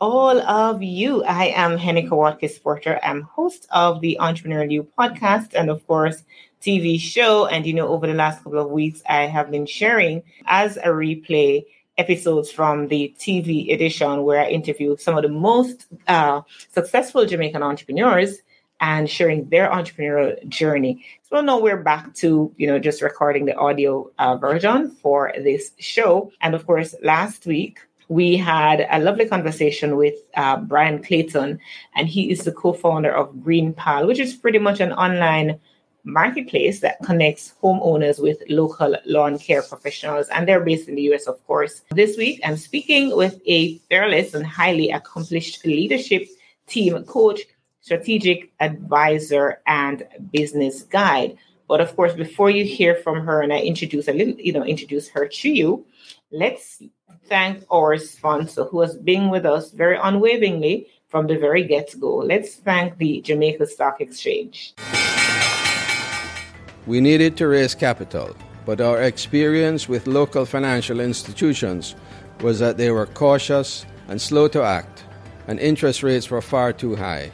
all of you. I am Heneka Watkis Porter. I'm host of the Entrepreneurial You podcast, and of course, TV show. And, you know, over the last couple of weeks, I have been sharing as a replay episodes from the TV edition where I interview some of the most uh, successful Jamaican entrepreneurs and sharing their entrepreneurial journey. So now we're back to, you know, just recording the audio uh, version for this show. And of course, last week, we had a lovely conversation with uh, Bryan Clayton, and he is the co founder of GreenPal, which is pretty much an online marketplace that connects homeowners with local lawn care professionals, and they're based in the US, of course. This week, I'm speaking with a fearless and highly accomplished leadership team coach, strategic advisor, and business guide. But of course, before you hear from her and I introduce a little, you know, introduce her to you, let's thank our sponsor who has been with us very unwaveringly from the very get go. Let's thank the Jamaica Stock Exchange. We needed to raise capital, but our experience with local financial institutions was that they were cautious and slow to act, and interest rates were far too high.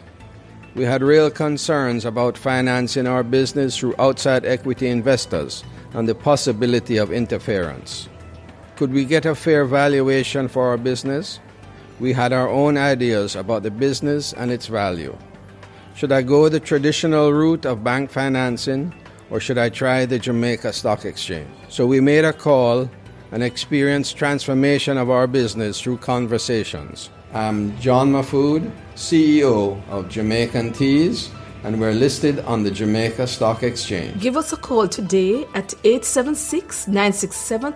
We had real concerns about financing our business through outside equity investors and the possibility of interference. Could we get a fair valuation for our business? We had our own ideas about the business and its value. Should I go the traditional route of bank financing or should I try the Jamaica Stock Exchange? So we made a call and experienced transformation of our business through conversations. I'm John Mahfood, CEO of Jamaican Teas, and we're listed on the Jamaica Stock Exchange. Give us a call today at 876 967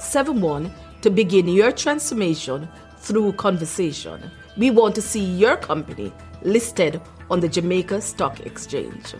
3271 to begin your transformation through conversation. We want to see your company listed on the Jamaica Stock Exchange.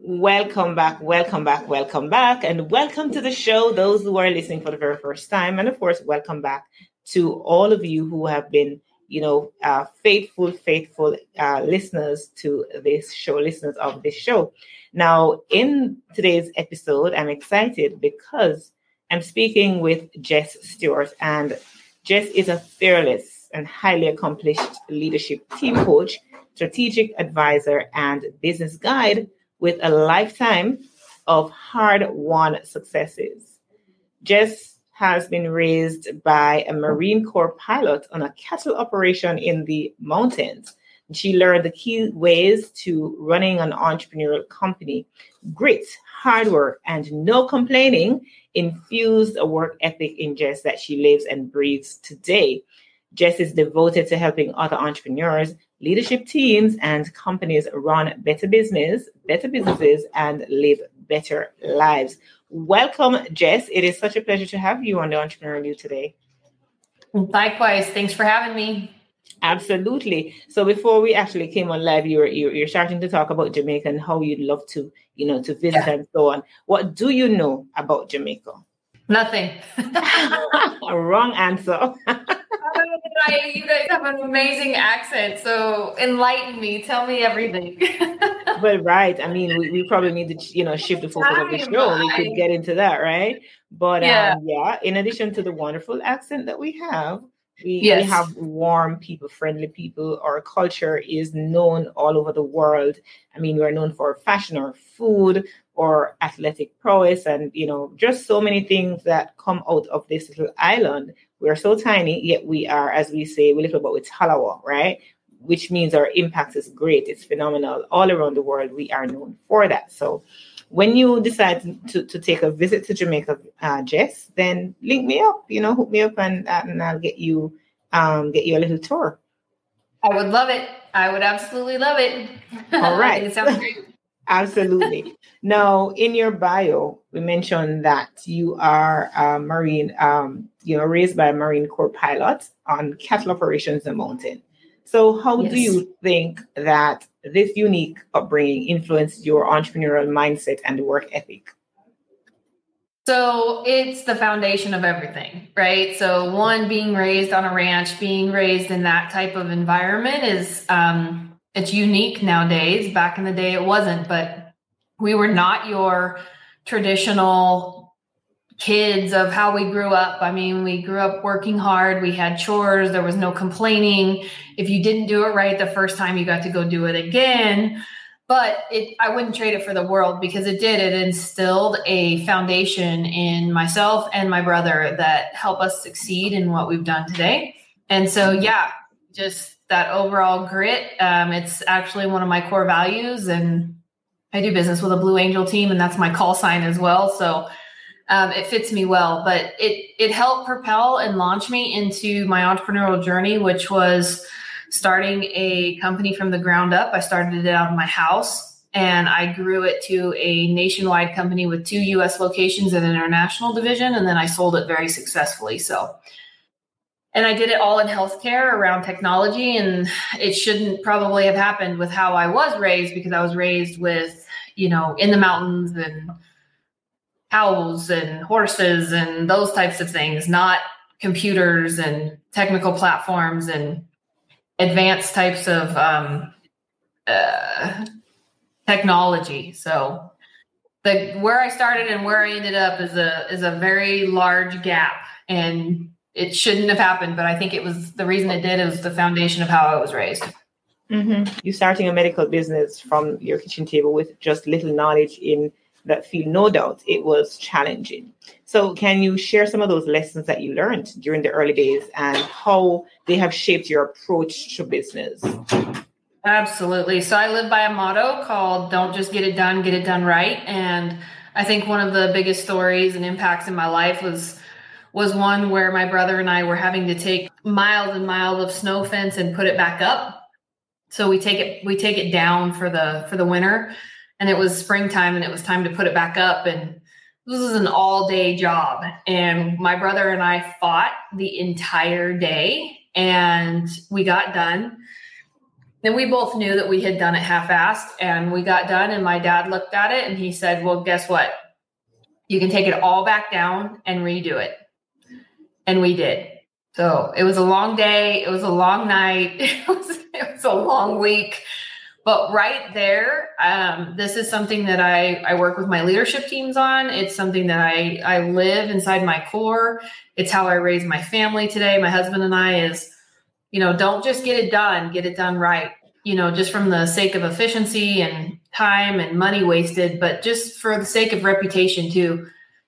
Welcome back, welcome back, welcome back, and welcome to the show. Those who are listening for the very first time, and of course, welcome back to all of you who have been, you know, uh, faithful, faithful uh, listeners to this show, listeners of this show. Now, in today's episode, I'm excited because I'm speaking with Jess Stewart, and Jess is a fearless and highly accomplished leadership team coach, strategic advisor, and business guide with a lifetime of hard won successes. Jess has been raised by a Marine Corps pilot on a cattle operation in the mountains. She learned the key ways to running an entrepreneurial company. Grit, hard work, and no complaining infused a work ethic in Jess that she lives and breathes today. Jess is devoted to helping other entrepreneurs leadership teams and companies run better business, better businesses, and live better lives. Welcome, Jess. It is such a pleasure to have you on the Entrepreneur You today. Likewise. Thanks for having me. Absolutely. So before we actually came on live, you're, you're, you're starting to talk about Jamaica and how you'd love to, you know, to visit yeah. and so on. What do you know about Jamaica? Nothing. Wrong answer. you guys have an amazing accent. So enlighten me. Tell me everything. but right. I mean, we, we probably need to, you know, shift the focus of the show. We could get into that, right? But yeah. Um, yeah, in addition to the wonderful accent that we have, we, yes. we have warm people, friendly people. Our culture is known all over the world. I mean, we're known for fashion or food or athletic prowess and, you know, just so many things that come out of this little island we are so tiny, yet we are, as we say, we little but with tallawah, right? Which means our impact is great. It's phenomenal. All around the world, we are known for that. So when you decide to, to take a visit to Jamaica, uh, Jess, then link me up, you know, hook me up and, and I'll get you um, get you a little tour. I would love it. I would absolutely love it. All right. it sounds great. Absolutely. now, in your bio, we mentioned that you are a Marine, um, you know, raised by a Marine Corps pilot on cattle operations in the mountain. So, how yes. do you think that this unique upbringing influenced your entrepreneurial mindset and work ethic? So it's the foundation of everything, right? So one being raised on a ranch, being raised in that type of environment is um, it's unique nowadays. Back in the day, it wasn't, but we were not your traditional kids of how we grew up. I mean, we grew up working hard. We had chores. There was no complaining. If you didn't do it right the first time, you got to go do it again but it i wouldn't trade it for the world because it did it instilled a foundation in myself and my brother that help us succeed in what we've done today and so yeah just that overall grit um, it's actually one of my core values and i do business with a blue angel team and that's my call sign as well so um, it fits me well but it it helped propel and launch me into my entrepreneurial journey which was starting a company from the ground up. I started it out of my house and I grew it to a nationwide company with two US locations and an international division. And then I sold it very successfully. So, and I did it all in healthcare around technology. And it shouldn't probably have happened with how I was raised because I was raised with, you know, in the mountains and cows and horses and those types of things, not computers and technical platforms and advanced types of um, uh, technology. So the where I started and where I ended up is a is a very large gap, and it shouldn't have happened. But I think it was the reason it did is the foundation of how I was raised. Mm-hmm. You starting a medical business from your kitchen table with just little knowledge in that feel no doubt it was challenging. So, can you share some of those lessons that you learned during the early days and how they have shaped your approach to business? Absolutely. So, I live by a motto called Don't Just Get It Done, Get It Done Right. And I think one of the biggest stories and impacts in my life was was one where my brother and I were having to take miles and miles of snow fence and put it back up. So we take it we take it down for the for the winter and it was springtime and it was time to put it back up and this was an all day job. And my brother and I fought the entire day and we got done. Then we both knew that we had done it half assed and we got done. And my dad looked at it and he said, Well, guess what? You can take it all back down and redo it. And we did. So it was a long day. It was a long night. It was, it was a long week. But right there, um, this is something that I, I work with my leadership teams on. It's something that I, I live inside my core. It's how I raise my family today. My husband and I is, you know, don't just get it done, get it done right. You know, just from the sake of efficiency and time and money wasted, but just for the sake of reputation too.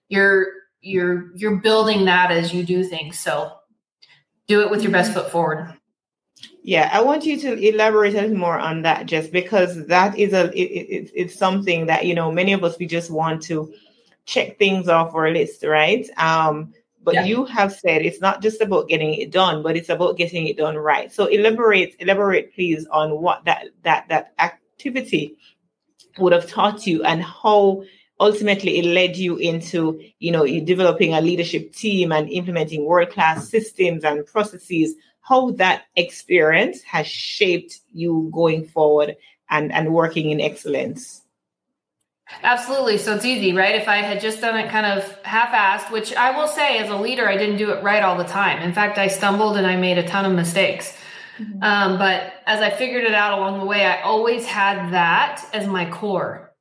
You're you're you're building that as you do things. So do it with your best foot forward. Yeah, I want you to elaborate a little more on that, just because that is a it, it, it's something that you know many of us we just want to check things off our list, right? Um, but yeah. you have said it's not just about getting it done, but it's about getting it done right. So elaborate, elaborate, please, on what that that that activity would have taught you and how ultimately it led you into you know developing a leadership team and implementing world class systems and processes how that experience has shaped you going forward and, and working in excellence. Absolutely. So it's easy, right? If I had just done it kind of half assed, which I will say as a leader, I didn't do it right all the time. In fact, I stumbled and I made a ton of mistakes. Mm-hmm. Um, but as I figured it out along the way, I always had that as my core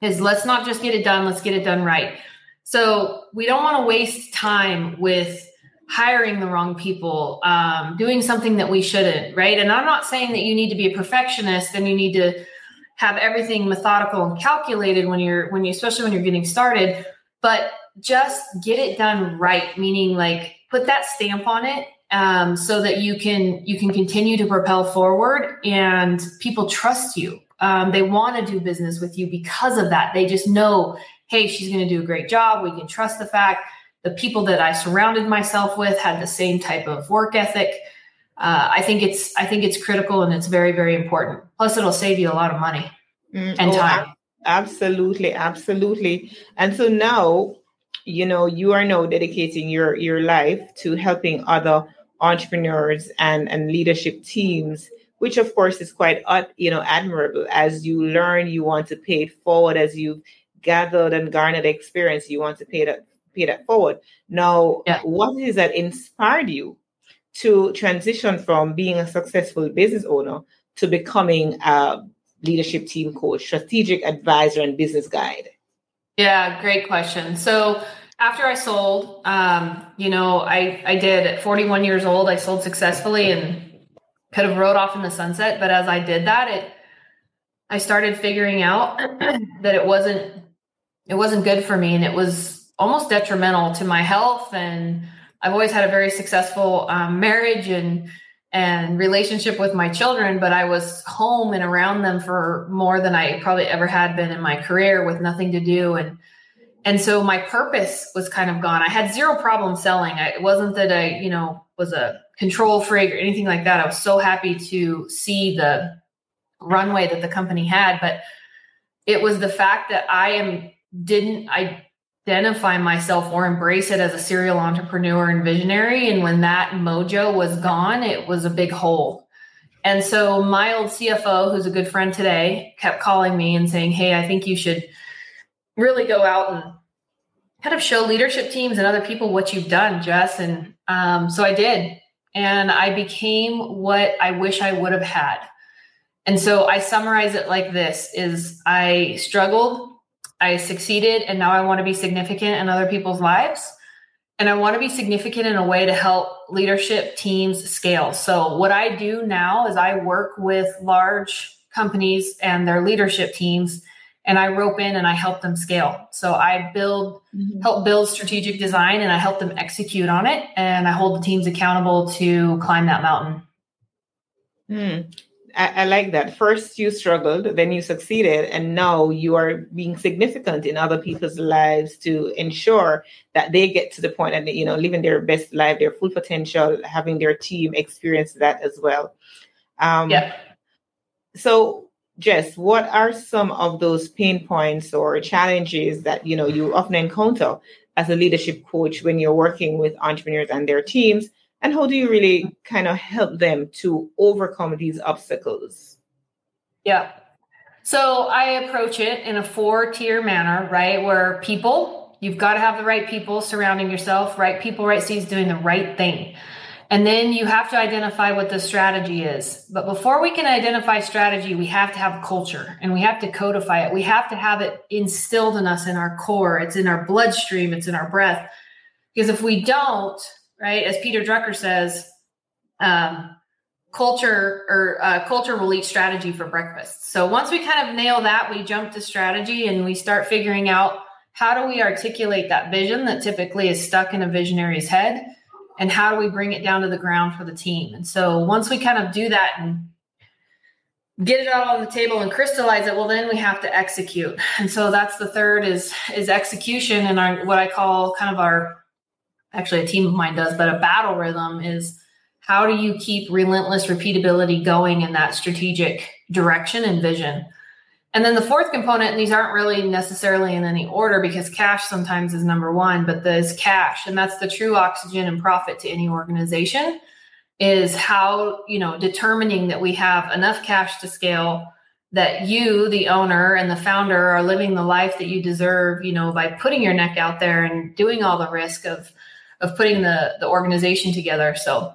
is let's not just get it done, let's get it done right. So we don't want to waste time with hiring the wrong people, um, doing something that we shouldn't, right? And I'm not saying that you need to be a perfectionist and you need to have everything methodical and calculated when you're when you especially when you're getting started, but just get it done right, meaning like put that stamp on it um, so that you can you can continue to propel forward and people trust you. Um, they want to do business with you because of that. They just know, hey, she's going to do a great job. We can trust the fact the people that I surrounded myself with had the same type of work ethic. Uh, I think it's I think it's critical and it's very very important. Plus, it'll save you a lot of money mm, and oh, time. Absolutely, absolutely. And so now, you know, you are now dedicating your your life to helping other entrepreneurs and and leadership teams which of course is quite uh, you know admirable as you learn you want to pay it forward as you've gathered and garnered experience you want to pay that pay that forward. Now, yeah. what is that inspired you to transition from being a successful business owner to becoming a leadership team coach, strategic advisor, and business guide? Yeah, great question. So after I sold, um, you know, I I did at 41 years old, I sold successfully and could have rode off in the sunset. But as I did that, it I started figuring out that it wasn't it wasn't good for me and it was almost detrimental to my health and I've always had a very successful um, marriage and and relationship with my children, but I was home and around them for more than I probably ever had been in my career with nothing to do. And and so my purpose was kind of gone. I had zero problem selling. I, it wasn't that I, you know, was a control freak or anything like that. I was so happy to see the runway that the company had, but it was the fact that I am didn't identify myself or embrace it as a serial entrepreneur and visionary. And when that mojo was gone, it was a big hole. And so my old CFO, who's a good friend today, kept calling me and saying, Hey, I think you should really go out and kind of show leadership teams and other people what you've done, Jess. And um, so I did. And I became what I wish I would have had. And so I summarize it like this is I struggled, I succeeded, and now I want to be significant in other people's lives. And I want to be significant in a way to help leadership teams scale. So what I do now is I work with large companies and their leadership teams and I rope in and I help them scale. So I build, mm-hmm. help build strategic design and I help them execute on it. And I hold the teams accountable to climb that mountain. Mm. I, I, like that. First, you struggled, then you succeeded, and now you are being significant in other people's lives to ensure that they get to the point and you know living their best life, their full potential, having their team experience that as well. Um, yeah. So, Jess, what are some of those pain points or challenges that you know you often encounter as a leadership coach when you're working with entrepreneurs and their teams? And how do you really kind of help them to overcome these obstacles? Yeah. So I approach it in a four tier manner, right? Where people, you've got to have the right people surrounding yourself, right people, right seeds doing the right thing. And then you have to identify what the strategy is. But before we can identify strategy, we have to have culture and we have to codify it. We have to have it instilled in us in our core. It's in our bloodstream, it's in our breath. Because if we don't, right, as Peter Drucker says, um, culture or uh, culture will eat strategy for breakfast. So once we kind of nail that, we jump to strategy and we start figuring out how do we articulate that vision that typically is stuck in a visionary's head and how do we bring it down to the ground for the team? And so once we kind of do that and get it all on the table and crystallize it well then we have to execute. And so that's the third is is execution and our what i call kind of our actually a team of mine does but a battle rhythm is how do you keep relentless repeatability going in that strategic direction and vision? And then the fourth component, and these aren't really necessarily in any order because cash sometimes is number one, but there's cash, and that's the true oxygen and profit to any organization is how, you know, determining that we have enough cash to scale that you, the owner and the founder, are living the life that you deserve, you know, by putting your neck out there and doing all the risk of of putting the the organization together. So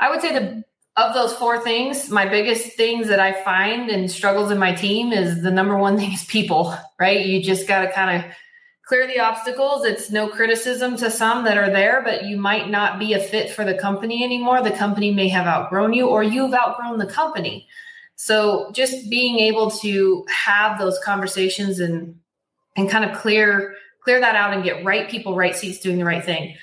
I would say the of those four things, my biggest things that I find and struggles in my team is the number one thing is people, right? You just got to kind of clear the obstacles. It's no criticism to some that are there, but you might not be a fit for the company anymore. The company may have outgrown you or you've outgrown the company. So just being able to have those conversations and and kind of clear clear that out and get right people, right seats doing the right thing.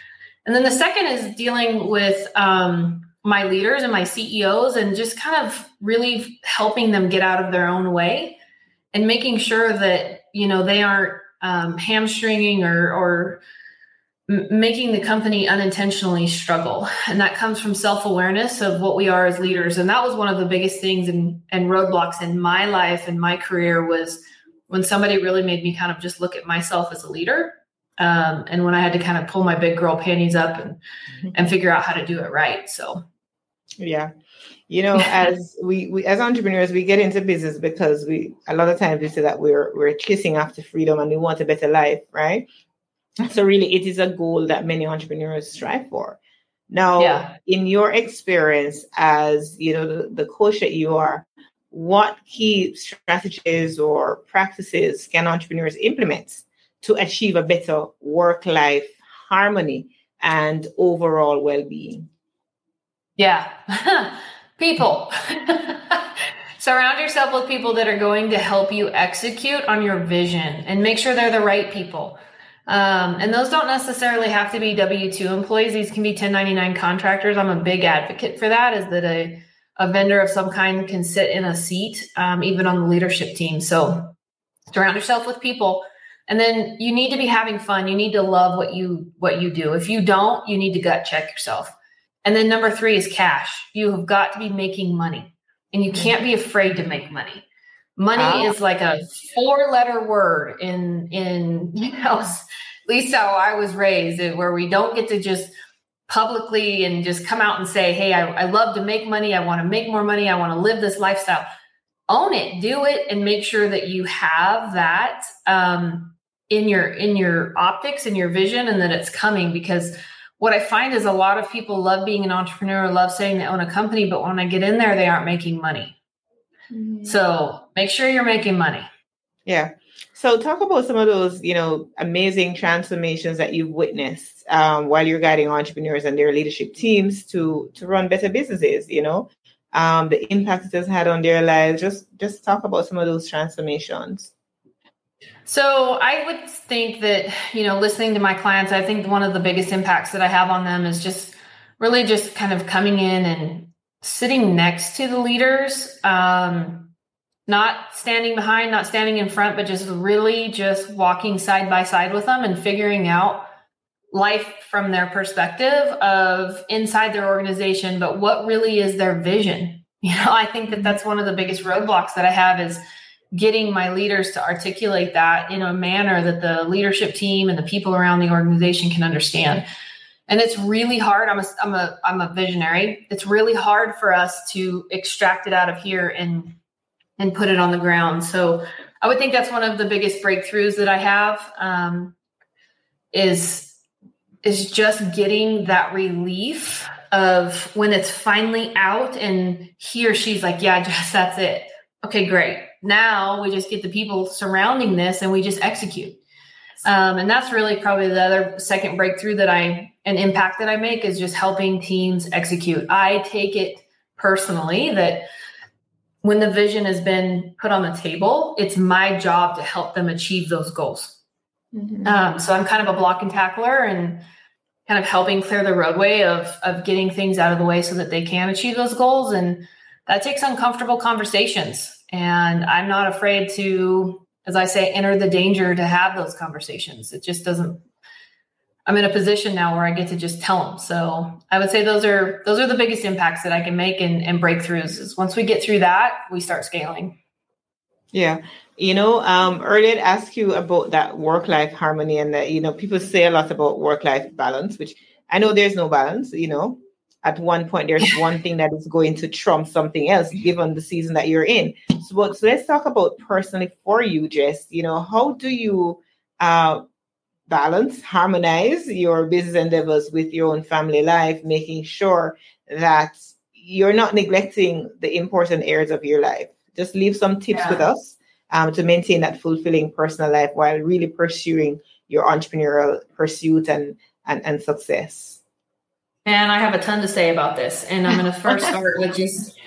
And then the second is dealing with um, my leaders and my CEOs and just kind of really helping them get out of their own way and making sure that you know they aren't um, hamstringing or or making the company unintentionally struggle. And that comes from self-awareness of what we are as leaders. And that was one of the biggest things and and roadblocks in my life and my career was when somebody really made me kind of just look at myself as a leader um, and when I had to kind of pull my big girl panties up and mm-hmm. and figure out how to do it right. So, yeah, you know, as we, we as entrepreneurs, we get into business because we a lot of times we say that we're we're chasing after freedom and we want a better life, right? So really, it is a goal that many entrepreneurs strive for. Now, yeah. in your experience as you know the, the coach that you are, what key strategies or practices can entrepreneurs implement to achieve a better work-life harmony and overall well-being? Yeah, people. Surround yourself with people that are going to help you execute on your vision and make sure they're the right people. Um, and those don't necessarily have to be W 2 employees. These can be 1099 contractors. I'm a big advocate for that, is that a, a vendor of some kind can sit in a seat, um, even on the leadership team. So surround yourself with people. And then you need to be having fun. You need to love what you what you do. If you don't, you need to gut check yourself. And then number three is cash. You have got to be making money and you can't be afraid to make money. Money oh. is like a four letter word in in you know at least how I was raised, where we don't get to just publicly and just come out and say, "Hey, I, I love to make money. I want to make more money. I want to live this lifestyle." Own it, do it, and make sure that you have that um, in your in your optics and your vision, and that it's coming because what I find is a lot of people love being an entrepreneur, love saying they own a company, but when I get in there, they aren't making money. Mm-hmm. So make sure you're making money. Yeah. So talk about some of those, you know, amazing transformations that you've witnessed um, while you're guiding entrepreneurs and their leadership teams to to run better businesses. You know, um, the impact it has had on their lives. Just just talk about some of those transformations. So I would think that, you know, listening to my clients, I think one of the biggest impacts that I have on them is just really just kind of coming in and sitting next to the leaders, um, not standing behind, not standing in front, but just really just walking side by side with them and figuring out life from their perspective of inside their organization, but what really is their vision. You know, I think that that's one of the biggest roadblocks that I have is getting my leaders to articulate that in a manner that the leadership team and the people around the organization can understand. And it's really hard. I'm a i'm a i'm a visionary. It's really hard for us to extract it out of here and and put it on the ground. So i would think that's one of the biggest breakthroughs that i have um, is is just getting that relief of when it's finally out and he or she's like yeah just that's it. Okay great now we just get the people surrounding this and we just execute. Um, and that's really probably the other second breakthrough that I an impact that I make is just helping teams execute. I take it personally that when the vision has been put on the table, it's my job to help them achieve those goals. Mm-hmm. Um, so I'm kind of a block and tackler and kind of helping clear the roadway of of getting things out of the way so that they can achieve those goals. And that takes uncomfortable conversations. And I'm not afraid to, as I say, enter the danger to have those conversations. It just doesn't, I'm in a position now where I get to just tell them. So I would say those are, those are the biggest impacts that I can make and, and breakthroughs is once we get through that, we start scaling. Yeah. You know, um, earlier ask you about that work life harmony and that, you know, people say a lot about work life balance, which I know there's no balance, you know, at one point there's one thing that is going to trump something else given the season that you're in. So, but, so let's talk about personally for you jess. You know how do you uh, balance harmonize your business endeavors with your own family life making sure that you're not neglecting the important areas of your life? Just leave some tips yeah. with us um, to maintain that fulfilling personal life while really pursuing your entrepreneurial pursuit and, and, and success and I have a ton to say about this. And I'm going to first start with just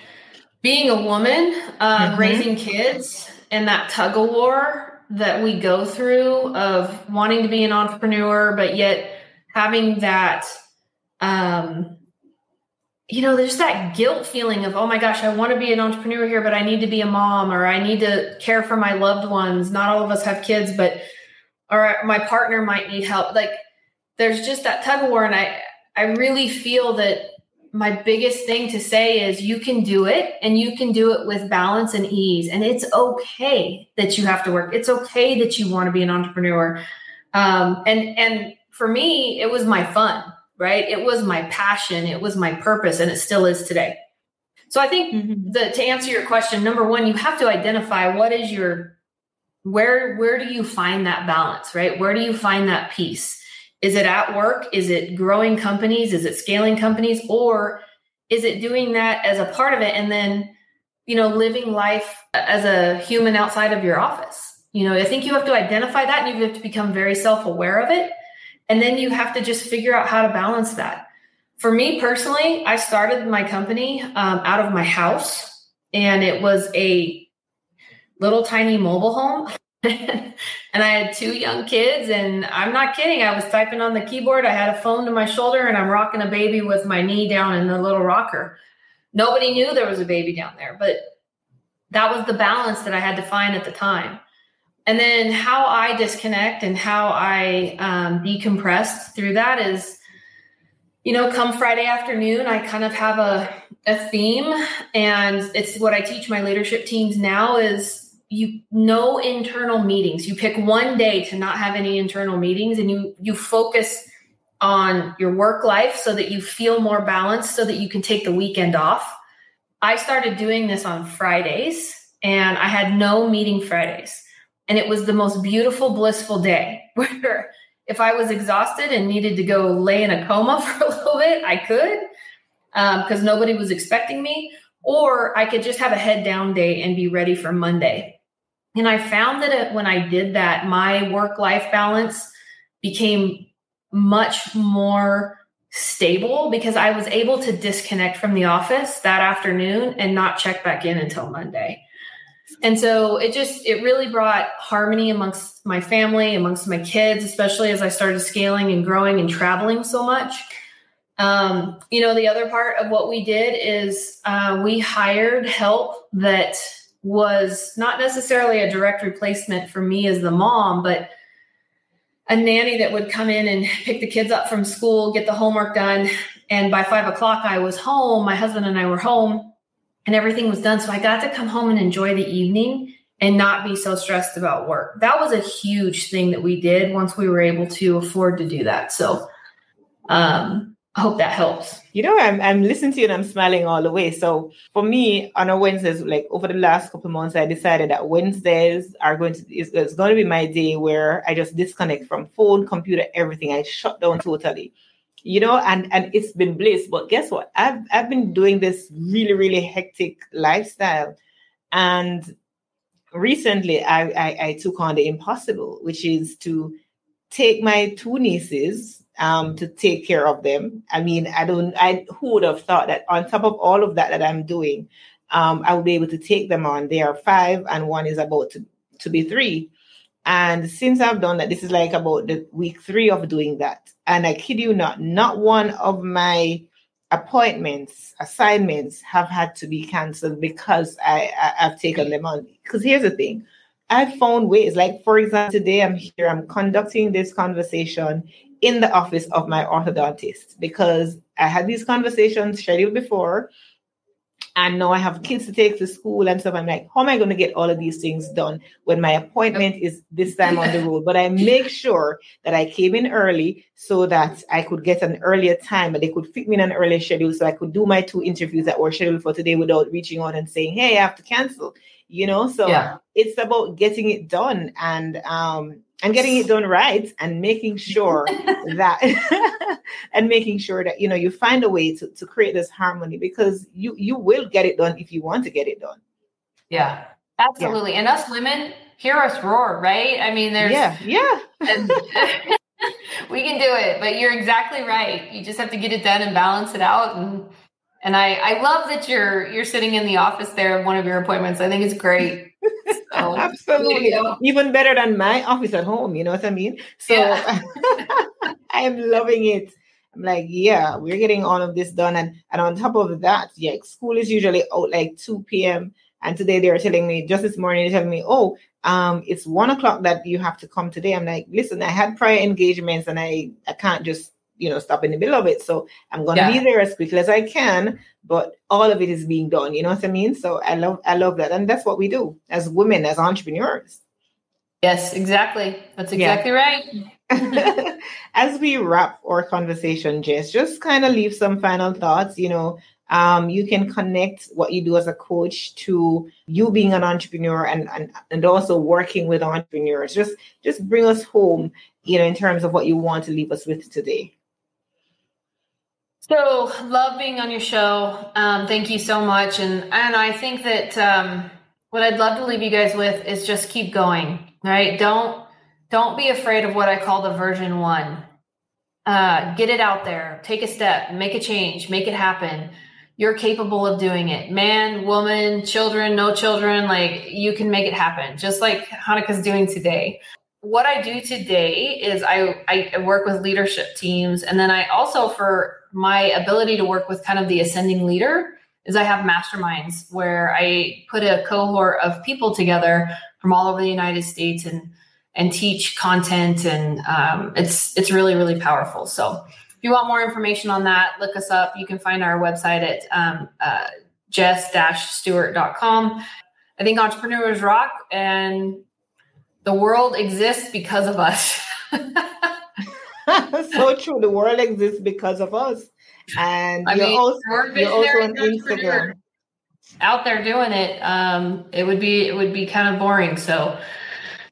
being a woman, uh, mm-hmm. raising kids, and that tug of war that we go through of wanting to be an entrepreneur, but yet having that, um, you know, there's that guilt feeling of, oh my gosh, I want to be an entrepreneur here, but I need to be a mom or I need to care for my loved ones. Not all of us have kids, but, or my partner might need help. Like, there's just that tug of war. And I, I really feel that my biggest thing to say is you can do it and you can do it with balance and ease. And it's okay that you have to work. It's okay that you want to be an entrepreneur. Um, and, and for me, it was my fun, right? It was my passion. It was my purpose and it still is today. So I think mm-hmm. the, to answer your question, number one, you have to identify what is your, where where do you find that balance, right? Where do you find that peace? Is it at work? Is it growing companies? Is it scaling companies? Or is it doing that as a part of it and then, you know, living life as a human outside of your office? You know, I think you have to identify that and you have to become very self aware of it. And then you have to just figure out how to balance that. For me personally, I started my company um, out of my house and it was a little tiny mobile home. and I had two young kids, and I'm not kidding. I was typing on the keyboard. I had a phone to my shoulder, and I'm rocking a baby with my knee down in the little rocker. Nobody knew there was a baby down there, but that was the balance that I had to find at the time and then how I disconnect and how I um, decompress through that is, you know, come Friday afternoon, I kind of have a, a theme, and it's what I teach my leadership teams now is you no internal meetings. You pick one day to not have any internal meetings, and you you focus on your work life so that you feel more balanced, so that you can take the weekend off. I started doing this on Fridays, and I had no meeting Fridays and it was the most beautiful, blissful day where if I was exhausted and needed to go lay in a coma for a little bit, I could because um, nobody was expecting me. Or I could just have a head down day and be ready for Monday. And I found that it, when I did that, my work life balance became much more stable because I was able to disconnect from the office that afternoon and not check back in until Monday. And so it just it really brought harmony amongst my family amongst my kids especially as i started scaling and growing and traveling so much. Um, you know the other part of what we did is uh, we hired help that was not necessarily a direct replacement for me as the mom but a nanny that would come in and pick the kids up from school get the homework done and by five o'clock i was home my husband and i were home and everything was done. So I got to come home and enjoy the evening and not be so stressed about work. That was a huge thing that we did once we were able to afford to do that. So um, I hope that helps. You know, I'm I'm listening to you and I'm smiling all the way. So for me, on a Wednesdays, like over the last couple months, I decided that Wednesdays are going to is it's going to be my day where I just disconnect from phone, computer, everything. I shut down totally you know and and it's been bliss but guess what i've i've been doing this really really hectic lifestyle and recently I, I i, took on the impossible which is to take my two nieces um to take care of them i mean i don't i who would have thought that on top of all of that that i'm doing um i would be able to take them on they are five and one is about to, to be three and since I've done that, this is like about the week three of doing that. And I kid you not, not one of my appointments, assignments have had to be canceled because I, I have taken them on. Because here's the thing. I've found ways, like for example, today I'm here, I'm conducting this conversation in the office of my orthodontist because I had these conversations scheduled before and now I have kids to take to school and stuff. I'm like, how am I going to get all of these things done when my appointment is this time on the road? But I make sure that I came in early so that I could get an earlier time, but they could fit me in an earlier schedule so I could do my two interviews that were scheduled for today without reaching out and saying, hey, I have to cancel. You know, so yeah. it's about getting it done. And um, and getting it done right and making sure that and making sure that you know you find a way to, to create this harmony because you you will get it done if you want to get it done. Yeah absolutely. Yeah. and us women hear us roar right? I mean there's yeah yeah. we can do it but you're exactly right. You just have to get it done and balance it out. And and I, I love that you're you're sitting in the office there of one of your appointments. I think it's great. So, Absolutely. Even better than my office at home, you know what I mean? So yeah. I am loving it. I'm like, yeah, we're getting all of this done. And and on top of that, yeah, school is usually out like 2 p.m. And today they are telling me, just this morning, they're telling me, oh, um, it's one o'clock that you have to come today. I'm like, listen, I had prior engagements and I, I can't just you know stop in the middle of it so i'm going to yeah. be there as quickly as i can but all of it is being done you know what i mean so i love i love that and that's what we do as women as entrepreneurs yes exactly that's exactly yeah. right as we wrap our conversation jess just kind of leave some final thoughts you know Um, you can connect what you do as a coach to you being an entrepreneur and, and and also working with entrepreneurs. Just just bring us home, you know, in terms of what you want to leave us with today. So love being on your show. Um, thank you so much, and and I think that um, what I'd love to leave you guys with is just keep going. Right? Don't don't be afraid of what I call the version one. Uh, get it out there. Take a step. Make a change. Make it happen you're capable of doing it. Man, woman, children, no children, like you can make it happen, just like Heneka's doing today. What I do today is I, I work with leadership teams. And then I also, for my ability to work with kind of the ascending leader, is I have masterminds where I put a cohort of people together from all over the United States and and teach content and um, it's it's really really powerful. So if you want more information on that, look us up. You can find our website at um, uh, jess-stewart.com. I think entrepreneurs rock and the world exists because of us. so true. The world exists because of us. And I you're, mean, also, you're also on Instagram. Out there doing it, um, it would be it would be kind of boring. So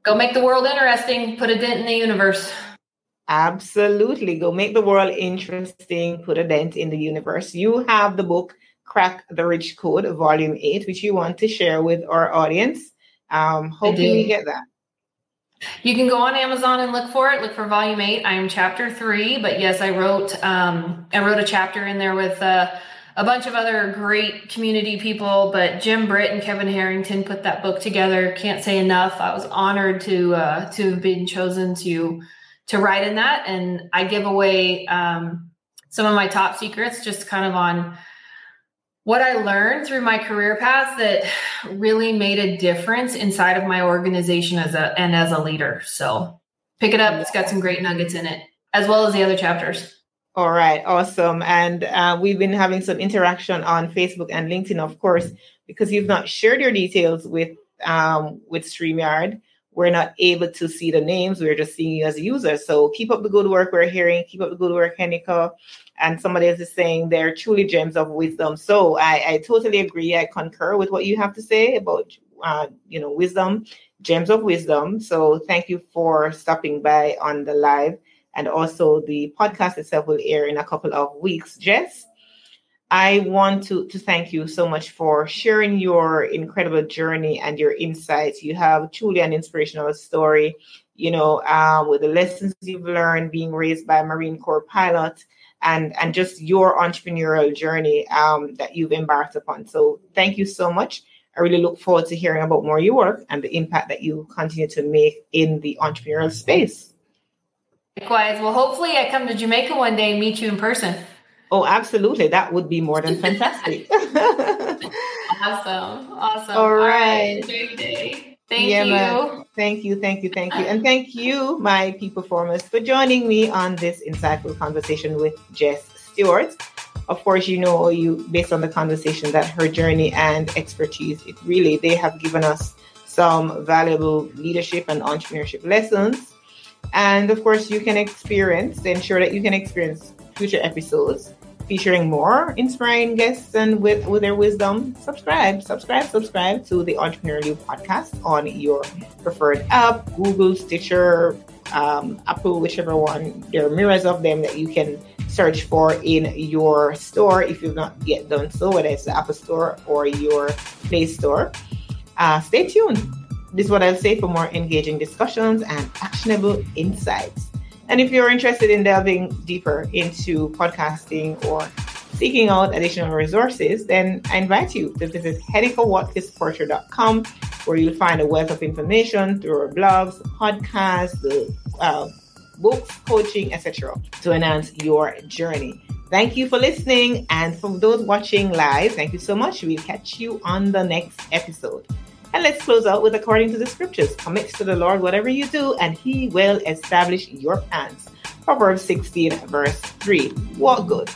go make the world interesting, put a dent in the universe. Absolutely. Go make the world interesting, put a dent in the universe. You have the book Crack the Rich Code, Volume 8, which you want to share with our audience. Um, hoping we get that. You can go on Amazon and look for it. Look for Volume 8. I am Chapter 3, but yes, I wrote um, I wrote a chapter in there with uh, a bunch of other great community people, but Jim Britt and Kevin Harrington put that book together. Can't say enough. I was honored to uh, to have been chosen to to write in that. And I give away um, some of my top secrets just kind of on what I learned through my career path that really made a difference inside of my organization as a and as a leader. So pick it up. It's got some great nuggets in it, as well as the other chapters. All right, awesome. And uh, we've been having some interaction on Facebook and LinkedIn, of course, because you've not shared your details with um, with StreamYard we're not able to see the names. We're just seeing you as a user. So keep up the good work we're hearing. Keep up the good work, Heneka. And somebody else is saying they're truly gems of wisdom. So I, I totally agree. I concur with what you have to say about, uh, you know, wisdom, gems of wisdom. So thank you for stopping by on the live. And also the podcast itself will air in a couple of weeks. Jess? I want to, to thank you so much for sharing your incredible journey and your insights. You have truly an inspirational story, you know, um, with the lessons you've learned being raised by a Marine Corps pilot and, and just your entrepreneurial journey um, that you've embarked upon. So thank you so much. I really look forward to hearing about more of your work and the impact that you continue to make in the entrepreneurial space. Likewise. Well, hopefully I come to Jamaica one day and meet you in person. Oh, absolutely. That would be more than fantastic. awesome. Awesome. All right. Thank yeah, you. Man. Thank you. Thank you. Thank you. And thank you, my P performers, for joining me on this insightful conversation with Jess Stewart. Of course, you know you based on the conversation that her journey and expertise, it really they have given us some valuable leadership and entrepreneurship lessons. And of course, you can experience, ensure that you can experience future episodes featuring more inspiring guests and with, with their wisdom, subscribe, subscribe, subscribe to the Entrepreneur You podcast on your preferred app, Google, Stitcher, um, Apple, whichever one. There are myriads of them that you can search for in your store if you've not yet done so, whether it's the Apple Store or your Play Store. Uh, stay tuned. This is what I'll say for more engaging discussions and actionable insights. And if you're interested in delving deeper into podcasting or seeking out additional resources, then I invite you to visit henekawatkisporter.com where you'll find a wealth of information through our blogs, podcasts, the uh, books, coaching, etc. to enhance your journey. Thank you for listening. And for those watching live, thank you so much. We'll catch you on the next episode. And let's close out with according to the scriptures commit to the Lord whatever you do, and he will establish your plans. Proverbs 16, verse 3. Walk good